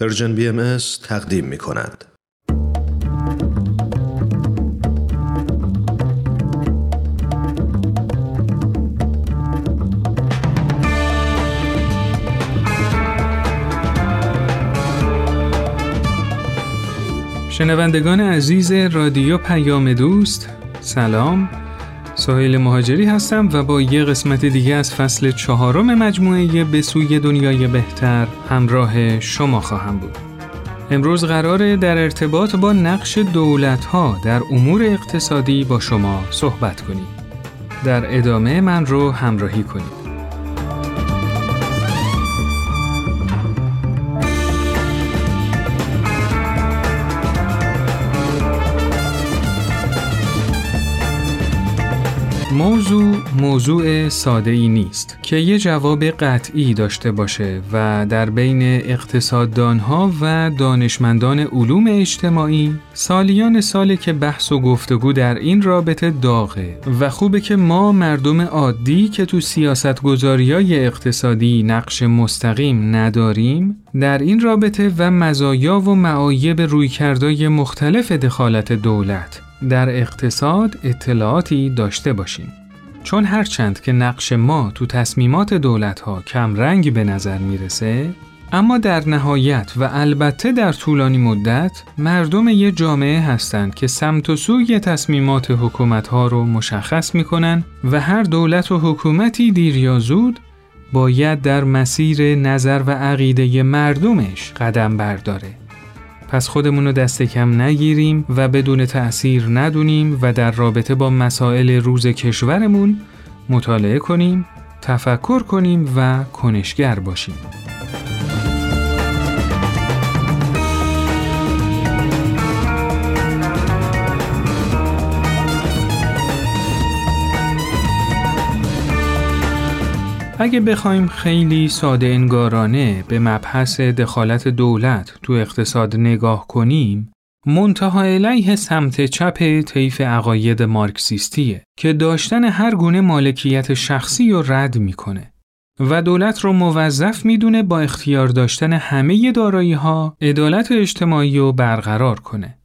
PersianBMS تقدیم می کند. شنوندگان عزیز رادیو پیام دوست سلام ساحل مهاجری هستم و با یه قسمت دیگه از فصل چهارم مجموعه به سوی دنیای بهتر همراه شما خواهم بود. امروز قراره در ارتباط با نقش دولت ها در امور اقتصادی با شما صحبت کنیم. در ادامه من رو همراهی کنید. موضوع موضوع ساده ای نیست که یه جواب قطعی داشته باشه و در بین اقتصاددانها و دانشمندان علوم اجتماعی سالیان ساله که بحث و گفتگو در این رابطه داغه و خوبه که ما مردم عادی که تو سیاست های اقتصادی نقش مستقیم نداریم در این رابطه و مزایا و معایب رویکردهای مختلف دخالت دولت در اقتصاد اطلاعاتی داشته باشیم. چون هرچند که نقش ما تو تصمیمات دولت ها کم رنگ به نظر می‌رسه اما در نهایت و البته در طولانی مدت مردم یه جامعه هستند که سمت و سوی تصمیمات حکومت ها رو مشخص می‌کنن و هر دولت و حکومتی دیر یا زود باید در مسیر نظر و عقیده مردمش قدم برداره. پس خودمون رو دست کم نگیریم و بدون تأثیر ندونیم و در رابطه با مسائل روز کشورمون مطالعه کنیم، تفکر کنیم و کنشگر باشیم. اگه بخوایم خیلی ساده انگارانه به مبحث دخالت دولت تو اقتصاد نگاه کنیم، منتها علیه سمت چپ طیف عقاید مارکسیستیه که داشتن هر گونه مالکیت شخصی رو رد می‌کنه و دولت رو موظف می‌دونه با اختیار داشتن همه دارایی ها عدالت اجتماعی رو برقرار کنه.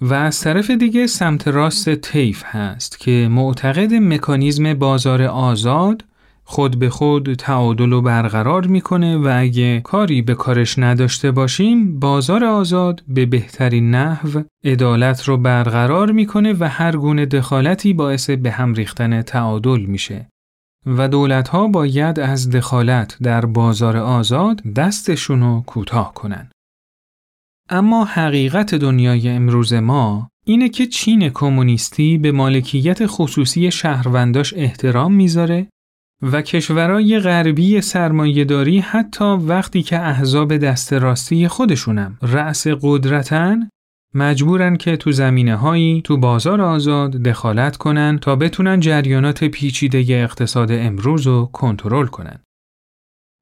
و از طرف دیگه سمت راست طیف هست که معتقد مکانیزم بازار آزاد خود به خود تعادل رو برقرار می‌کنه و اگه کاری به کارش نداشته باشیم بازار آزاد به بهترین نحو عدالت رو برقرار می‌کنه و هر گونه دخالتی باعث به هم ریختن تعادل میشه و دولت ها باید از دخالت در بازار آزاد دستشون رو کوتاه کنن. اما حقیقت دنیای امروز ما اینه که چین کمونیستی به مالکیت خصوصی شهرونداش احترام می‌ذاره و کشورهای غربی سرمایهداری حتی وقتی که احزاب دست راستی خودشونم رأس قدرتن مجبورن که تو زمینه هایی تو بازار آزاد دخالت کنن تا بتونن جریانات پیچیده اقتصاد امروز رو کنترل کنن.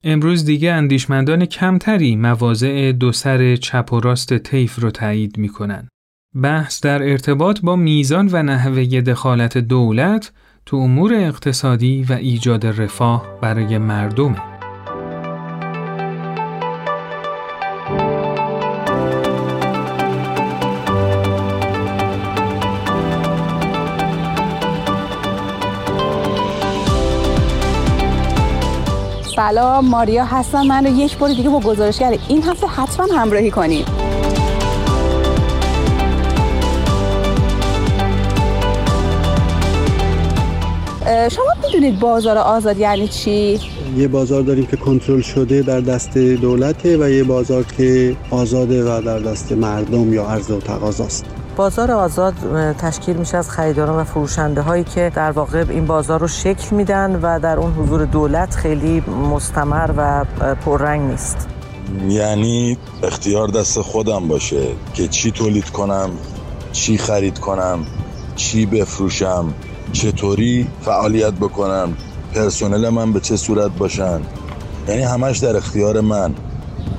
امروز دیگه اندیشمندان کمتری مواضع دو سر چپ و راست طیف رو تایید می‌کنن. بحث در ارتباط با میزان و نحوه دخالت دولت تو امور اقتصادی و ایجاد رفاه برای مردم. سلام ماریا هستم من رو یک بار دیگه با گزارشگر این هفته حتما همراهی کنید شما می‌دونید بازار آزاد یعنی چی؟ یه بازار داریم که کنترل شده در دست دولته و یه بازار که آزاده و در دست مردم یا عرضه و تقاضاست. بازار آزاد تشکیل میشه از خریداران و فروشنده هایی که در واقع این بازار رو شکل میدن و در اون حضور دولت خیلی مستمر و پررنگ نیست. یعنی اختیار دست خودم باشه که چی تولید کنم چی خرید کنم چی بفروشم. چطوری فعالیت بکنم پرسنل من به چه صورت باشن؟ یعنی همش در اختیار من.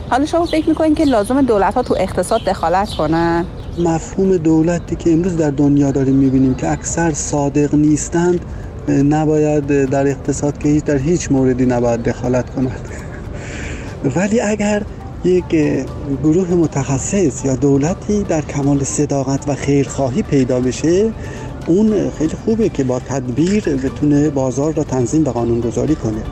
حالا شما فکر می‌کنین که لازم دولت ها تو اقتصاد دخالت کنن؟ مفهوم دولتی که امروز در دنیا داریم می‌بینیم که اکثر صادق نیستند نباید در اقتصاد که هیچ در هیچ موردی نباید دخالت کنند. ولی اگر یک گروه متخصص یا دولتی در کمال صداقت و خیرخواهی پیدا بشه اون خیلی خوبه که با تدبیر بتونه بازار را تنظیم و قانونگذاری کنه.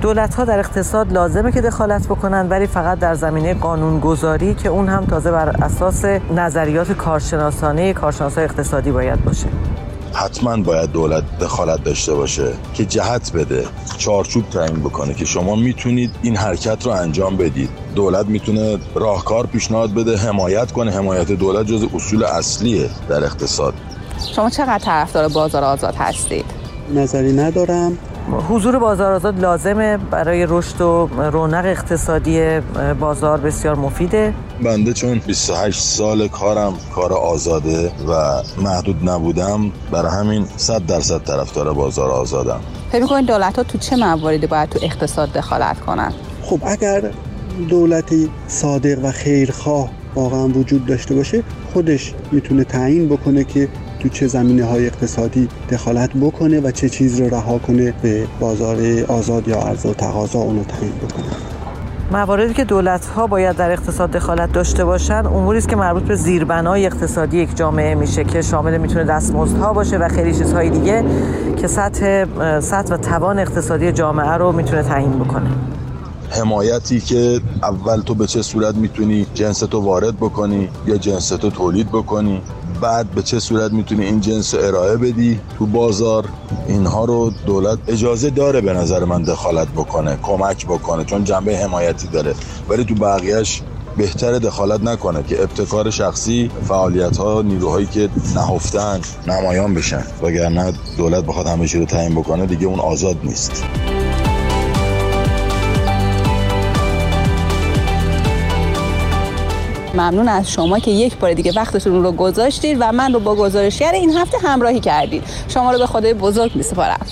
دولت ها در اقتصاد لازمه که دخالت بکنن ولی فقط در زمینه قانونگذاری که اون هم تازه بر اساس نظریات کارشناسانه کارشناسای اقتصادی باید باشه. حتما باید دولت دخالت داشته باشه که جهت بده چارچوب تعیین بکنه که شما می‌تونید این حرکت رو انجام بدید. دولت می‌تونه راهکار پیشنهاد بده حمایت کنه. حمایت دولت جز اصول اصلیه در اقتصاد. شما چقدر طرفدار بازار آزاد هستید؟ نظری ندارم. حضور بازار آزاد لازمه برای رشد و رونق اقتصادی بازار بسیار مفیده. بنده چون 28 سال کارم کار آزاده و محدود نبودم برای همین 100 درصد طرفدار بازار آزادم. فکر می‌کنید دولت ها تو چه مواردی باید تو اقتصاد دخالت کنن؟ خب اگر دولتی صادق و خیرخواه واقعا وجود داشته باشه خودش می‌تونه تعیین بکنه که تو چه زمینه های اقتصادی دخالت بکنه و چه چیز رو رها کنه به بازار آزاد یا عرضه و تقاضا اونو تعیین بکنه. مواردی که دولت ها باید در اقتصاد دخالت داشته باشن اموری است که مربوط به زیربنای اقتصادی یک جامعه میشه که شامل می‌تونه دستمزدها باشه و خیلی چیزهای دیگه که سطح سطح و توان اقتصادی جامعه رو می‌تونه تعیین بکنه. حمایتی که اول تو به چه صورت می‌تونی جنس تو وارد بکنی یا جنس تو تولید بکنی؟ بعد به چه صورت می‌تونی این جنس ارائه بدی تو بازار؟ اینها رو دولت اجازه داره به نظر من دخالت بکنه کمک بکنه چون جنبه حمایتی داره. ولی تو بقیهش بهتر دخالت نکنه که ابتکار شخصی فعالیت ها نیروهایی که نهفتن نمایان بشن. وگرنه دولت بخواد همه رو تعیین بکنه دیگه اون آزاد نیست. ممنون از شما که یک بار دیگه وقتتون رو گذاشتید و من رو با گزارشگر این هفته همراهی کردید. شما رو به خدای بزرگ میسپارم.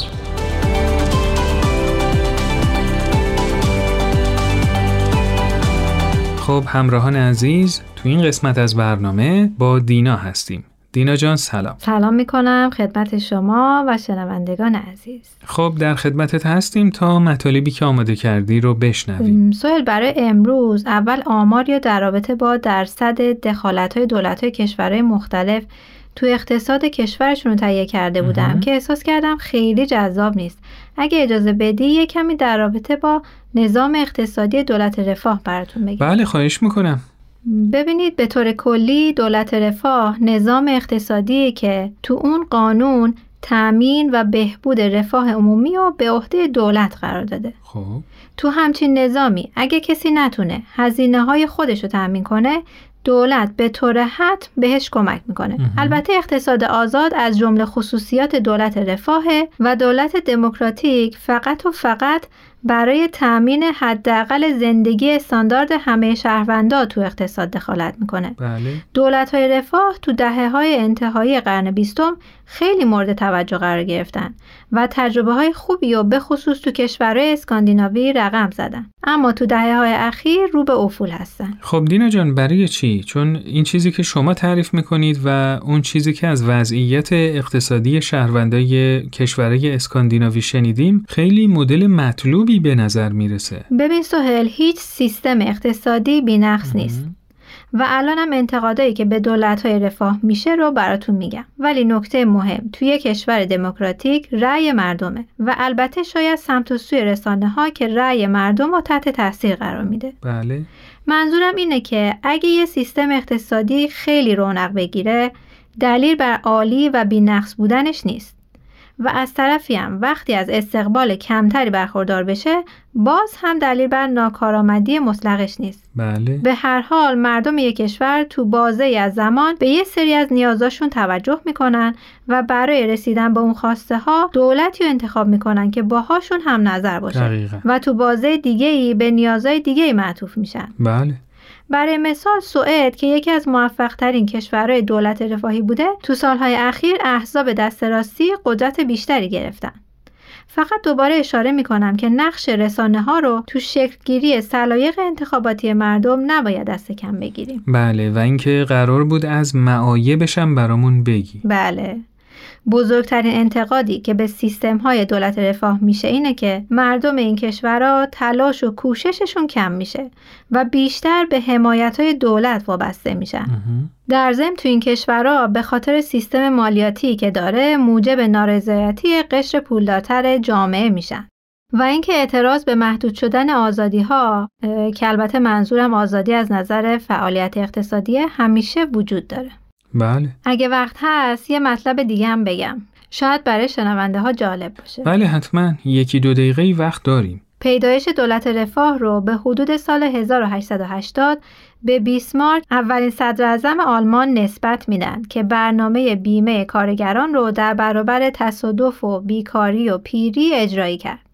خب همراهان عزیز تو این قسمت از برنامه با دینا هستیم. دینا جان سلام. سلام می‌کنم خدمت شما و شنوندگان عزیز. خب در خدمتت هستیم تا مطالبی که آماده کردی رو بشنویم. سوال برای امروز اول آمار یا در رابطه با درصد دخالت های دولت های کشورهای مختلف تو اقتصاد کشورشون رو تهیه کرده بودم که احساس کردم خیلی جذاب نیست. اگه اجازه بدی یه کمی در رابطه با نظام اقتصادی دولت رفاه براتون بگم. بله خواهش می‌کنم. ببینید به طور کلی دولت رفاه نظام اقتصادی که تو اون قانون تأمین و بهبود رفاه عمومی رو به عهده دولت قرار داده. خب. تو همچین نظامی اگه کسی نتونه هزینه های خودش رو تأمین کنه دولت به طور حتم بهش کمک می‌کنه. البته اقتصاد آزاد از جمله خصوصیات دولت رفاهه و دولت دموکراتیک فقط و فقط برای تأمین حداقل زندگی استاندارد همه شهروندان تو اقتصاد دخالت می‌کنه. بله. دولت های رفاه تو دهه های انتهایی قرن بیستم خیلی مورد توجه قرار گرفتن و تجربه های خوبی و به خصوص تو کشورهای اسکاندیناوی رقم زدن. اما تو دهه های اخیر رو به افول هستن. خب دینا جان برای چی؟ چون این چیزی که شما تعریف می‌کنید و اون چیزی که از وضعیت اقتصادی شهروندای کشورهای اسکاندیناوی شنیدیم خیلی مدل مطلوبی به نظر می‌رسه ببین سهل هیچ سیستم اقتصادی بینقص نیست و الانم انتقادایی که به دولت‌های رفاه میشه رو براتون میگم. ولی نکته مهم توی کشور دموکراتیک رأی مردمه و البته شاید سمت و سوی رسانه ها که رأی مردم رو تحت تاثیر قرار میده. بله. منظورم اینه که اگه یه سیستم اقتصادی خیلی رونق بگیره دلیل بر عالی و بینقص بودنش نیست. و از طرفی هم وقتی از استقبال کمتری برخوردار بشه باز هم دلیل بر ناکارآمدی مطلقش نیست. بله. به هر حال مردم یک کشور تو بازه از زمان به یه سری از نیازاشون توجه می‌کنن و برای رسیدن به اون خواسته ها دولتی رو انتخاب می‌کنن که باهاشون هم نظر باشه دقیقا. و تو بازه دیگه ای به نیازهای دیگه ای معطوف میشن. بله. برای مثال سوئد که یکی از موفق ترین کشورهای دولت رفاهی بوده تو سالهای اخیر احزاب دست راستی قدرت بیشتری گرفتن. فقط دوباره اشاره می کنم که نقش رسانه ها رو تو شکلگیری سلایق انتخاباتی مردم نباید دست کم بگیریم. بله و اینکه قرار بود از معایبش هم برامون بگی. بله. بزرگترین انتقادی که به سیستم های دولت رفاه میشه اینه که مردم این کشورها تلاش و کوشششون کم میشه و بیشتر به حمایت های دولت وابسته میشن. در ضمن تو این کشورها به خاطر سیستم مالیاتی که داره موجب نارضایتی قشر پولدارتر جامعه میشن. و اینکه اعتراض به محدود شدن آزادی ها که البته منظورم آزادی از نظر فعالیت اقتصادی همیشه وجود داره. بله. اگه وقت هست یه مطلب دیگه هم بگم. شاید برای شنونده ها جالب باشه. بله حتما یکی دو دقیقه وقت داریم. پیدایش دولت رفاه رو به حدود سال 1880 به بیسمارک اولین صدر آلمان نسبت میدن که برنامه بیمه کارگران رو در برابر تصادف و بیکاری و پیری اجرایی کرد.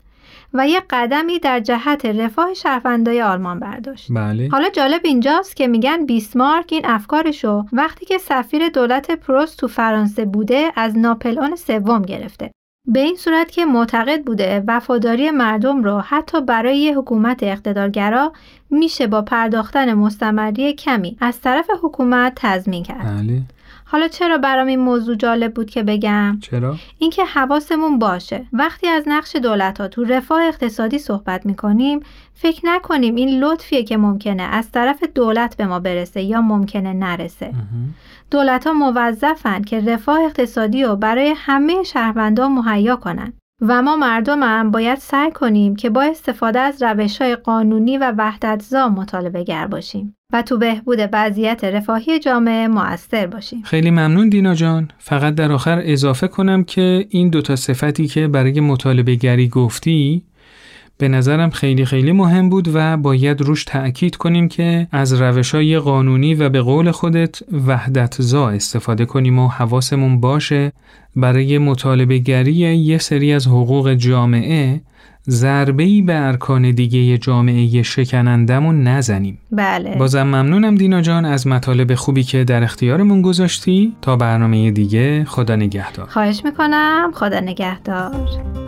و یک قدمی در جهت رفاه شهروندای آلمان برداشت. بله. حالا جالب اینجاست که میگن بیسمارک این افکارشو وقتی که سفیر دولت پروست تو فرانسه بوده از ناپلئون سوم گرفته. به این صورت که معتقد بوده وفاداری مردم رو حتی برای یه حکومت اقتدارگرا میشه با پرداختن مستمری کمی از طرف حکومت تضمین کرد. بله. حالا چرا برام این موضوع جالب بود که بگم؟ چرا؟ اینکه حواسمون باشه. وقتی از نقش دولت ها تو رفاه اقتصادی صحبت می‌کنیم فکر نکنیم این لطفیه که ممکنه از طرف دولت به ما برسه یا ممکنه نرسه. دولت ها موظفن که رفاه اقتصادی رو برای همه شهروندان مهیا کنن. و ما مردم هم باید سعی کنیم که با استفاده از روش های قانونی و وحدتزا مطالبه گر باشیم. و تو بهبود وضعیت رفاهی جامعه مؤثر باشیم. خیلی ممنون دینا جان. فقط در آخر اضافه کنم که این دوتا صفتی که برای مطالبه گری گفتی به نظرم خیلی خیلی مهم بود و باید روش تأکید کنیم که از روش های قانونی و به قول خودت وحدت زا استفاده کنیم و حواسمون باشه برای مطالبه گری یه سری از حقوق جامعه ضربه به ارکان دیگه جامعه شکنندمون نزنیم. بله. بازم ممنونم دینا جان از مطالب خوبی که در اختیارمون گذاشتی تا برنامه دیگه خدا نگهدار. خواهش می‌کنم خدا نگهدار.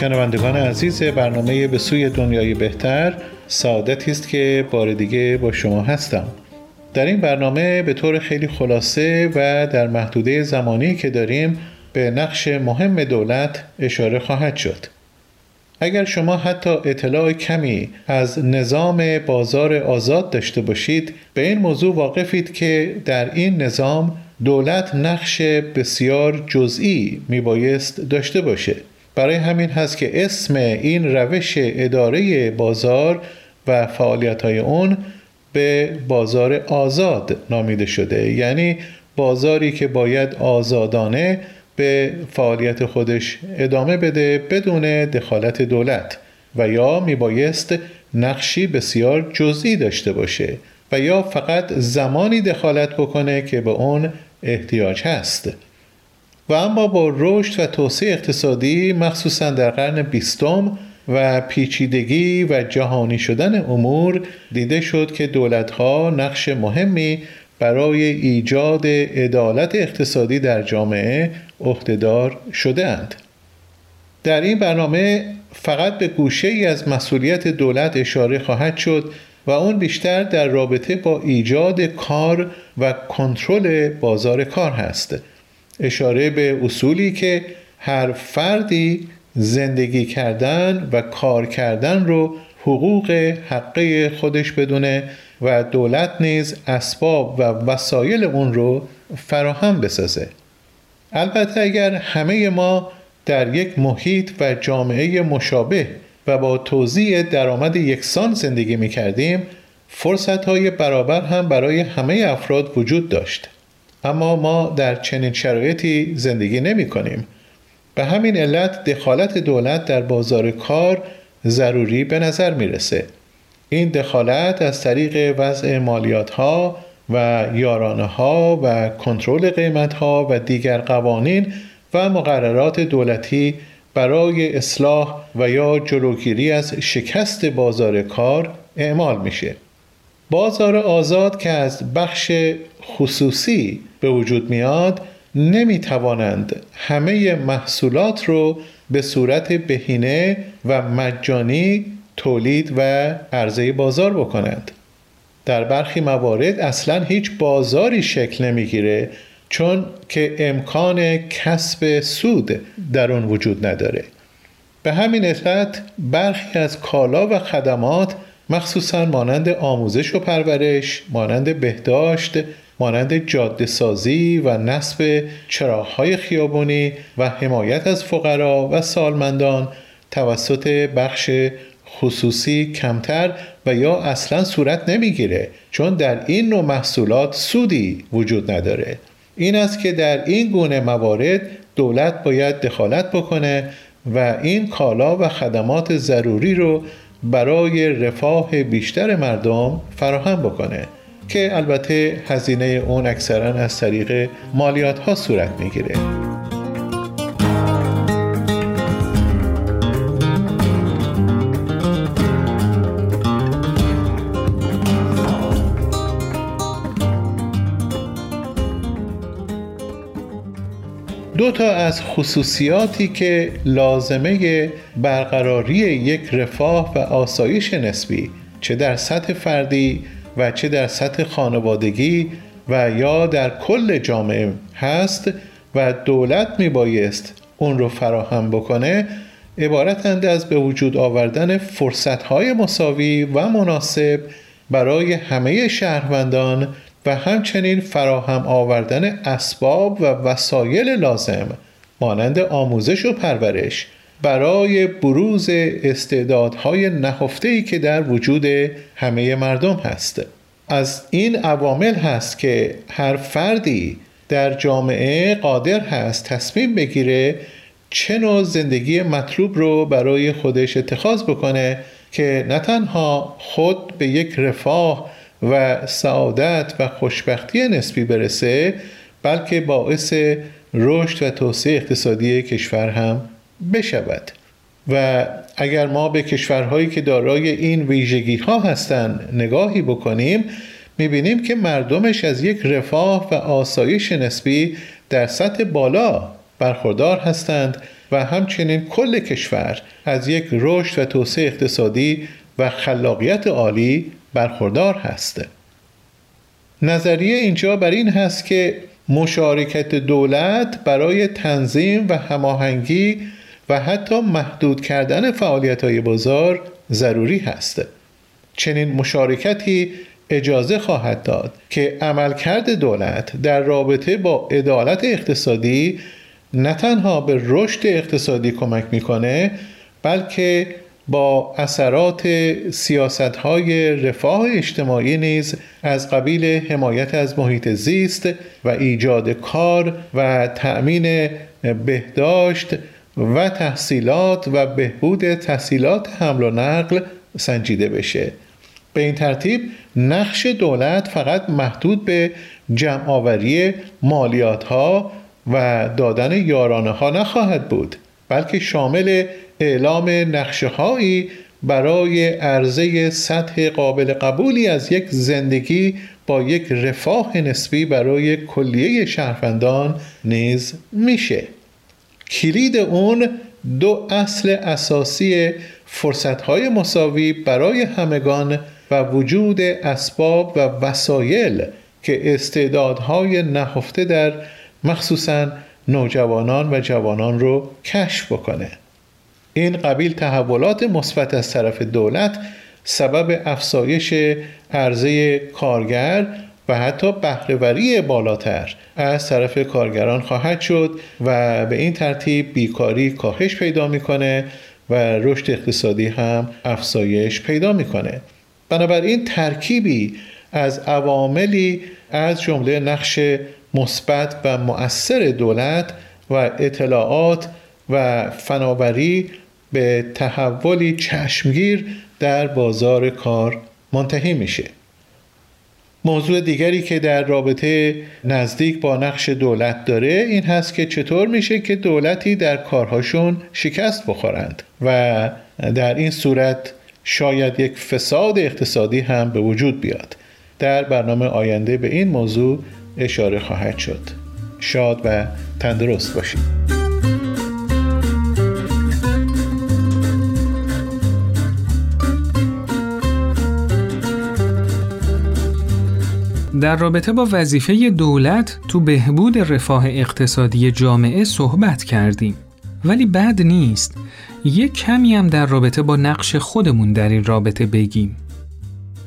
شنوندگان عزیز برنامه به سوی دنیای بهتر سعادتی است که بار دیگه با شما هستم. در این برنامه به طور خیلی خلاصه و در محدوده زمانی که داریم به نقش مهم دولت اشاره خواهد شد. اگر شما حتی اطلاع کمی از نظام بازار آزاد داشته باشید به این موضوع واقفید که در این نظام دولت نقش بسیار جزئی میبایست داشته باشه. برای همین هست که اسم این روش اداره بازار و فعالیت های اون به بازار آزاد نامیده شده. یعنی بازاری که باید آزادانه به فعالیت خودش ادامه بده بدون دخالت دولت و یا میبایست نقشی بسیار جزئی داشته باشه و یا فقط زمانی دخالت بکنه که به اون احتیاج هست. و اما با رشد و توسعه اقتصادی مخصوصا در قرن بیستم و پیچیدگی و جهانی شدن امور دیده شد که دولتها نقش مهمی برای ایجاد عدالت اقتصادی در جامعه عهدهدار شدهاند. در این برنامه فقط به گوشه ای از مسئولیت دولت اشاره خواهد شد و اون بیشتر در رابطه با ایجاد کار و کنترل بازار کار هست اشاره به اصولی که هر فردی زندگی کردن و کار کردن رو حقوق حقه خودش بدونه و دولت نیز اسباب و وسایل اون رو فراهم بسازه. البته اگر همه ما در یک محیط و جامعه مشابه و با توزیع درآمد یکسان زندگی می کردیم فرصت های برابر هم برای همه افراد وجود داشت. اما ما در چنین شرایطی زندگی نمی کنیم به همین علت دخالت دولت در بازار کار ضروری به نظر می‌رسه. این دخالت از طریق وضع مالیات ها و یارانه ها و کنترل قیمت ها و دیگر قوانین و مقررات دولتی برای اصلاح و یا جلوگیری از شکست بازار کار اعمال میشه. بازار آزاد که از بخش خصوصی به وجود میاد نمی توانند همه محصولات رو به صورت بهینه و مجانی تولید و عرضه بازار بکنند. در برخی موارد اصلا هیچ بازاری شکل نمی‌گیره چون که امکان کسب سود در آن وجود نداره. به همین علت برخی از کالا و خدمات مخصوصا مانند آموزش و پرورش مانند بهداشت مانند جاده سازی و نصب چراغهای خیابونی و حمایت از فقرا و سالمندان توسط بخش خصوصی کمتر و یا اصلا صورت نمی‌گیره چون در این نوع محصولات سودی وجود نداره. این است که در این گونه موارد دولت باید دخالت بکنه و این کالا و خدمات ضروری رو برای رفاه بیشتر مردم فراهم بکنه که البته هزینه اون اکثرا از طریق مالیات ها صورت می‌گیره. دو تا از خصوصیاتی که لازمه برقراری یک رفاه و آسایش نسبی چه در سطح فردی و چه در سطح خانوادگی و یا در کل جامعه هست و دولت می بایست اون رو فراهم بکنه عبارتند از به وجود آوردن فرصتهای مساوی و مناسب برای همه شهروندان و همچنین فراهم آوردن اسباب و وسایل لازم مانند آموزش و پرورش برای بروز استعدادهای نهفته‌ای که در وجود همه مردم هست. از این عوامل هست که هر فردی در جامعه قادر هست تصمیم بگیره چه نوع زندگی مطلوب رو برای خودش اتخاذ بکنه که نه تنها خود به یک رفاه و سعادت و خوشبختی نسبی برسه بلکه باعث رشد و توسعه اقتصادی کشور هم بشود. و اگر ما به کشورهایی که دارای این ویژگی ها هستند نگاهی بکنیم می‌بینیم که مردمش از یک رفاه و آسایش نسبی در سطح بالا برخوردار هستند و همچنین کل کشور از یک رشد و توسعه اقتصادی و خلاقیت عالی برخوردار هست نظریه اینجا بر این هست که مشارکت دولت برای تنظیم و هماهنگی و حتی محدود کردن فعالیت های بازار ضروری هست چنین مشارکتی اجازه خواهد داد که عملکرد دولت در رابطه با عدالت اقتصادی نه تنها به رشد اقتصادی کمک می‌کنه بلکه با اثرات سیاست های رفاه اجتماعی نیز از قبیل حمایت از محیط زیست و ایجاد کار و تأمین بهداشت و تحصیلات و بهبود تحصیلات حمل و نقل سنجیده بشه. به این ترتیب نقش دولت فقط محدود به جمعآوری مالیات ها و دادن یارانه ها نخواهد بود بلکه شامل اعلام نقشه هایی برای عرضه سطح قابل قبولی از یک زندگی با یک رفاه نسبی برای کلیه شهروندان نیز میشه. کلید اون دو اصل اساسی فرصتهای مساوی برای همگان و وجود اسباب و وسایل که استعدادهای نهفته در مخصوصا نوجوانان و جوانان رو کشف بکنه. این قبیل تحولات مثبت از طرف دولت سبب افزایش عرضه کارگر و حتی بهرهوری بالاتر از طرف کارگران خواهد شد و به این ترتیب بیکاری کاهش پیدا می‌کنه و رشد اقتصادی هم افزایش پیدا می‌کنه. بنابراین ترکیبی از عواملی از جمله نقش مثبت و مؤثر دولت و اطلاعات و فناوری به تحولی چشمگیر در بازار کار منتهی میشه. موضوع دیگری که در رابطه نزدیک با نقش دولت داره این هست که چطور میشه که دولتی در کارهاشون شکست بخورند و در این صورت شاید یک فساد اقتصادی هم به وجود بیاد. در برنامه آینده به این موضوع اشاره خواهد شد. شاد و تندرست باشید. در رابطه با وظیفه دولت تو بهبود رفاه اقتصادی جامعه صحبت کردیم. ولی بد نیست یک کمی هم در رابطه با نقش خودمون در این رابطه بگیم.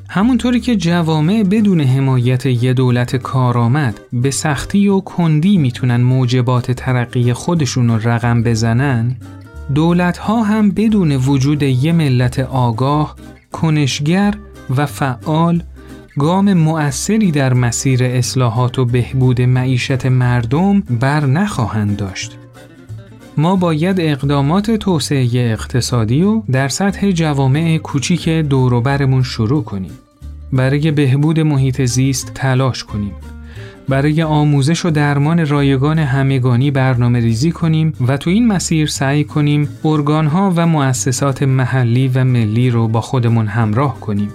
همونطوری که جوامع بدون حمایت یه دولت کارآمد به سختی و کندی می‌تونن موجبات ترقی خودشون رو رقم بزنن دولت ها هم بدون وجود یه ملت آگاه، کنشگر و فعال گام مؤثری در مسیر اصلاحات و بهبود معیشت مردم بر نخواهند داشت. ما باید اقدامات توسعه اقتصادی و در سطح جوامع کوچیک دوروبرمون شروع کنیم. برای بهبود محیط زیست تلاش کنیم. برای آموزش و درمان رایگان همگانی برنامه ریزی کنیم و تو این مسیر سعی کنیم ارگانها و مؤسسات محلی و ملی رو با خودمون همراه کنیم.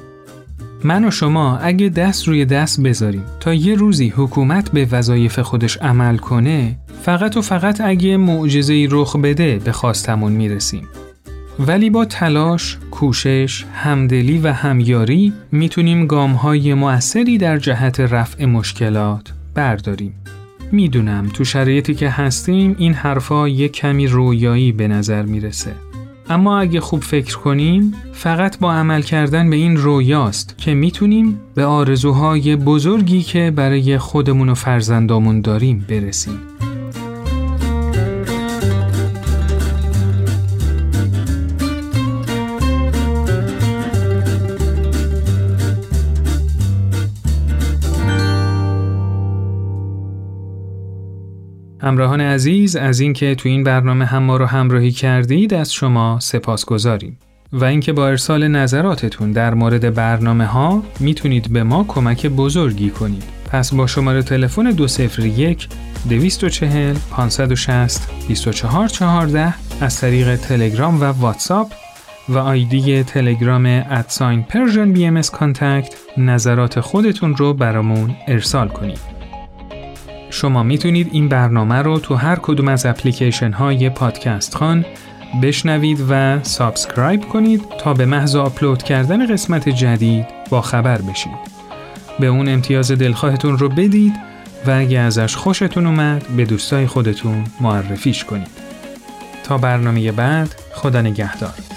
من و شما اگه دست روی دست بذاریم تا یه روزی حکومت به وظایف خودش عمل کنه فقط و فقط اگه معجزه‌ای رخ بده به خواستمون می‌رسیم. ولی با تلاش، کوشش، همدلی و همیاری می‌تونیم گامهای مؤثری در جهت رفع مشکلات برداریم. می‌دونم تو شرایطی که هستیم این حرفا یه کمی رویایی به نظر می‌رسه. اما اگه خوب فکر کنیم فقط با عمل کردن به این رویاست که می‌تونیم به آرزوهای بزرگی که برای خودمون و فرزندامون داریم برسیم. همراهان عزیز از اینکه تو این برنامه هم ما رو همراهی کردید از شما سپاس گذاریم. و اینکه با ارسال نظراتتون در مورد برنامه ها می‌تونید به ما کمک بزرگی کنید. پس با شماره تلفن 201 240 560 2414 از طریق تلگرام و واتساپ و آیدی تلگرام at sign PersianBMS نظرات خودتون رو برامون ارسال کنید. شما می‌تونید این برنامه رو تو هر کدوم از اپلیکیشن های پادکست خان بشنوید و subscribe کنید تا به محض آپلود کردن قسمت جدید با خبر بشید. به اون امتیاز دلخواهتون رو بدید و اگه ازش خوشتون اومد به دوستای خودتون معرفیش کنید. تا برنامه بعد خدا نگهدار.